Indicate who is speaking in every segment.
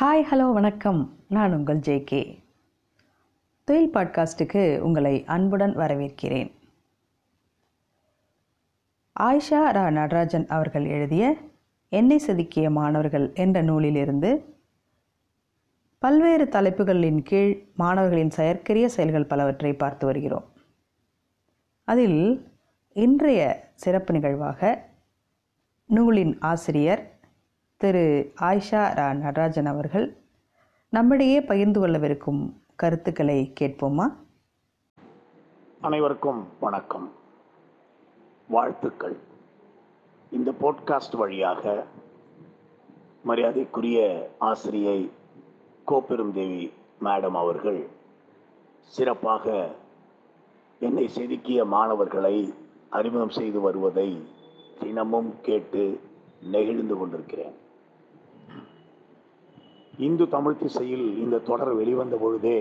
Speaker 1: Hi hello வணக்கம். நான் உங்கள் ஜேகே தொழில் பாட்காஸ்ட்டுக்கு உங்களை அன்புடன் வரவேற்கிறேன். ஆயிஷா ரா நடராஜன் அவர்கள் எழுதிய என்னை செதுக்கிய மாணவர்கள் என்ற நூலிலிருந்து பல்வேறு தலைப்புகளின் கீழ் மாணவர்களின் செயற்கரிய செயல்கள் பலவற்றை பார்த்து வருகிறோம். அதில் இன்றைய சிறப்பு நிகழ்வாக நூலின் ஆசிரியர் திரு ஆயிஷா ரா நடராஜன் அவர்கள் நம்மிடையே பகிர்ந்து கொள்ளவிருக்கும் கருத்துக்களை கேட்போமா?
Speaker 2: அனைவருக்கும் வணக்கம். வாழ்த்துக்கள். இந்த போட்காஸ்ட் வழியாக மரியாதைக்குரிய ஆசிரியை கோப்பெருந்தேவி மேடம் அவர்கள் சிறப்பாக என்னை செதுக்கிய மாணவர்களை அறிமுகம் செய்து வருவதை தினமும் கேட்டு நெகிழ்ந்து கொண்டிருக்கிறேன். இந்து தமிழ் திசையில் இந்த தொடர் வெளிவந்த பொழுதே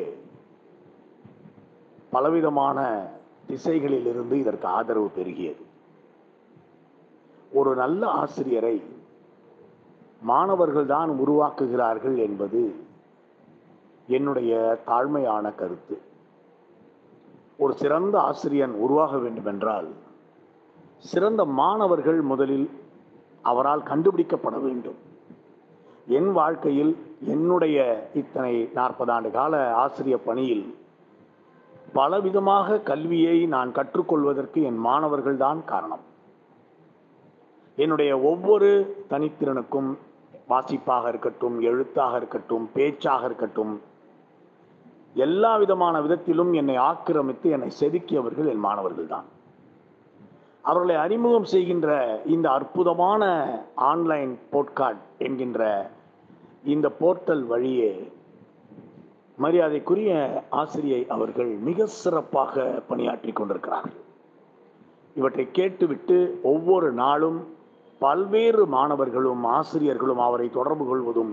Speaker 2: பலவிதமான திசைகளிலிருந்து இதற்கு ஆதரவு பெருகியது. ஒரு நல்ல ஆசிரியரை மாணவர்கள் தான் உருவாக்குகிறார்கள் என்பது என்னுடைய தாழ்மையான கருத்து. ஒரு சிறந்த ஆசிரியன் உருவாக வேண்டுமென்றால் சிறந்த மாணவர்கள் முதலில் அவரால் கண்டுபிடிக்கப்பட வேண்டும். என் வாழ்க்கையில் என்னுடைய இத்தனை நாற்பது ஆண்டு கால ஆசிரிய பணியில் பலவிதமாக கல்வியை நான் கற்றுக்கொள்வதற்கு என் மாணவர்கள் தான் காரணம். என்னுடைய ஒவ்வொரு தனித்திறனுக்கும் வாசிப்பாக இருக்கட்டும் எழுத்தாக இருக்கட்டும் பேச்சாக இருக்கட்டும் எல்லா விதமான விதத்திலும் என்னை ஆக்கிரமித்து என்னை செதுக்கியவர்கள் என் மாணவர்கள் தான் அவர்களை அறிமுகம் செய்கின்ற இந்த அற்புதமான ஆன்லைன் போட்கார்ட் என்கின்ற இந்த போர்ட்டல் வழியே மரியாதைக்குரிய ஆசிரியை அவர்கள் மிக சிறப்பாக பணியாற்றி கொண்டிருக்கிறார்கள். இவற்றை கேட்டுவிட்டு ஒவ்வொரு நாளும் பல்வேறு மாணவர்களும் ஆசிரியர்களும் அவரை தொடர்பு கொள்வதும்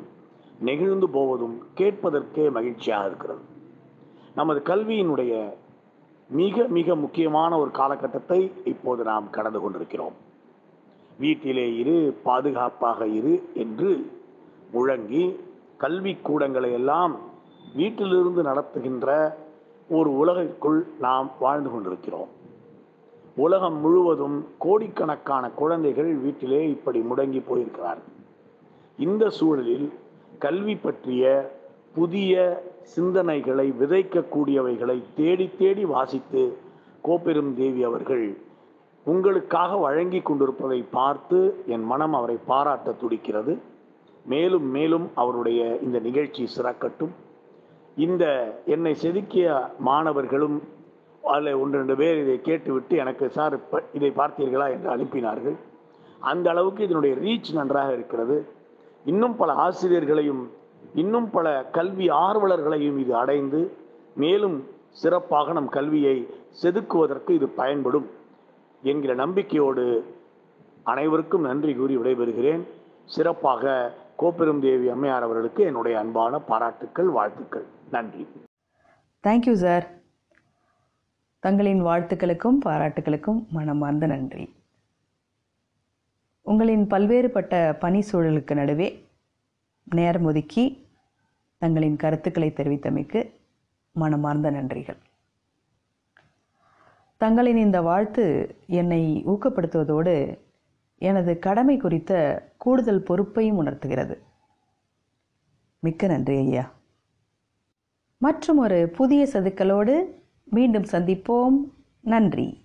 Speaker 2: நெகிழ்ந்து போவதும் கேட்பதற்கே மகிழ்ச்சியாக இருக்கிறது. நமது கல்வியினுடைய மிக மிக முக்கியமான ஒரு காலகட்டத்தை இப்போது நாம் கடந்து கொண்டிருக்கிறோம். வீட்டிலே இரு பாதுகாப்பாக இரு என்று முழங்கி கல்வி கூடங்களை எல்லாம் வீட்டிலிருந்து நடத்துகின்ற ஒரு உலகிற்குள் நாம் வாழ்ந்து கொண்டிருக்கிறோம். உலகம் முழுவதும் கோடிக்கணக்கான குழந்தைகள் வீட்டிலே இப்படி முடங்கி போயிருக்கிறார்கள். இந்த சூழலில் கல்வி பற்றிய புதிய சிந்தனைகளை விதைக்கக்கூடியவைகளை தேடி தேடி வாசித்து கோப்பெரும் தேவி அவர்கள் உங்களுக்காக வழங்கி கொண்டிருப்பதை பார்த்து என் மனம் அவரை பாராட்ட துடிக்கிறது. மேலும் மேலும் அவருடைய இந்த நிகழ்ச்சி சிறக்கட்டும். இந்த என்னை செதுக்கிய மாணவர்களும் அதில் ஒன்று ரெண்டு பேர் இதை கேட்டுவிட்டு எனக்கு சார் இதை பார்த்தீர்களா? என்று அனுப்பினார்கள். அந்த அளவுக்கு இதனுடைய ரீச் நன்றாக இருக்கிறது. இன்னும் பல ஆசிரியர்களையும் இன்னும் பல கல்வி ஆர்வலர்களையும் இது அடைந்து மேலும் சிறப்பாக நம் கல்வியை செதுக்குவதற்கு இது பயன்படும் என்கிற நம்பிக்கையோடு அனைவருக்கும் நன்றி கூறி விடைபெறுகிறேன். சிறப்பாக கோப்பெரும் தேவி அம்மையார் அவர்களுக்கு என்னுடைய அன்பான பாராட்டுக்கள் வாழ்த்துக்கள். நன்றி.
Speaker 1: தேங்க்யூ சார் தங்களின் வாழ்த்துக்களுக்கும் பாராட்டுகளுக்கும் மனமார்ந்த நன்றி. உங்களின் பல்வேறுபட்ட பணி சூழலுக்கு நடுவே நேரம் ஒதுக்கி தங்களின் கருத்துக்களை தெரிவித்தமைக்கு மனமார்ந்த நன்றிகள். தங்களின் இந்த வாழ்த்து என்னை ஊக்கப்படுத்துவதோடு எனது கடமை குறித்த கூடுதல் பொறுப்பையும் உணர்த்துகிறது. மிக்க நன்றி ஐயா. மற்றும் ஒரு புதிய சதுக்களோடு மீண்டும் சந்திப்போம். நன்றி.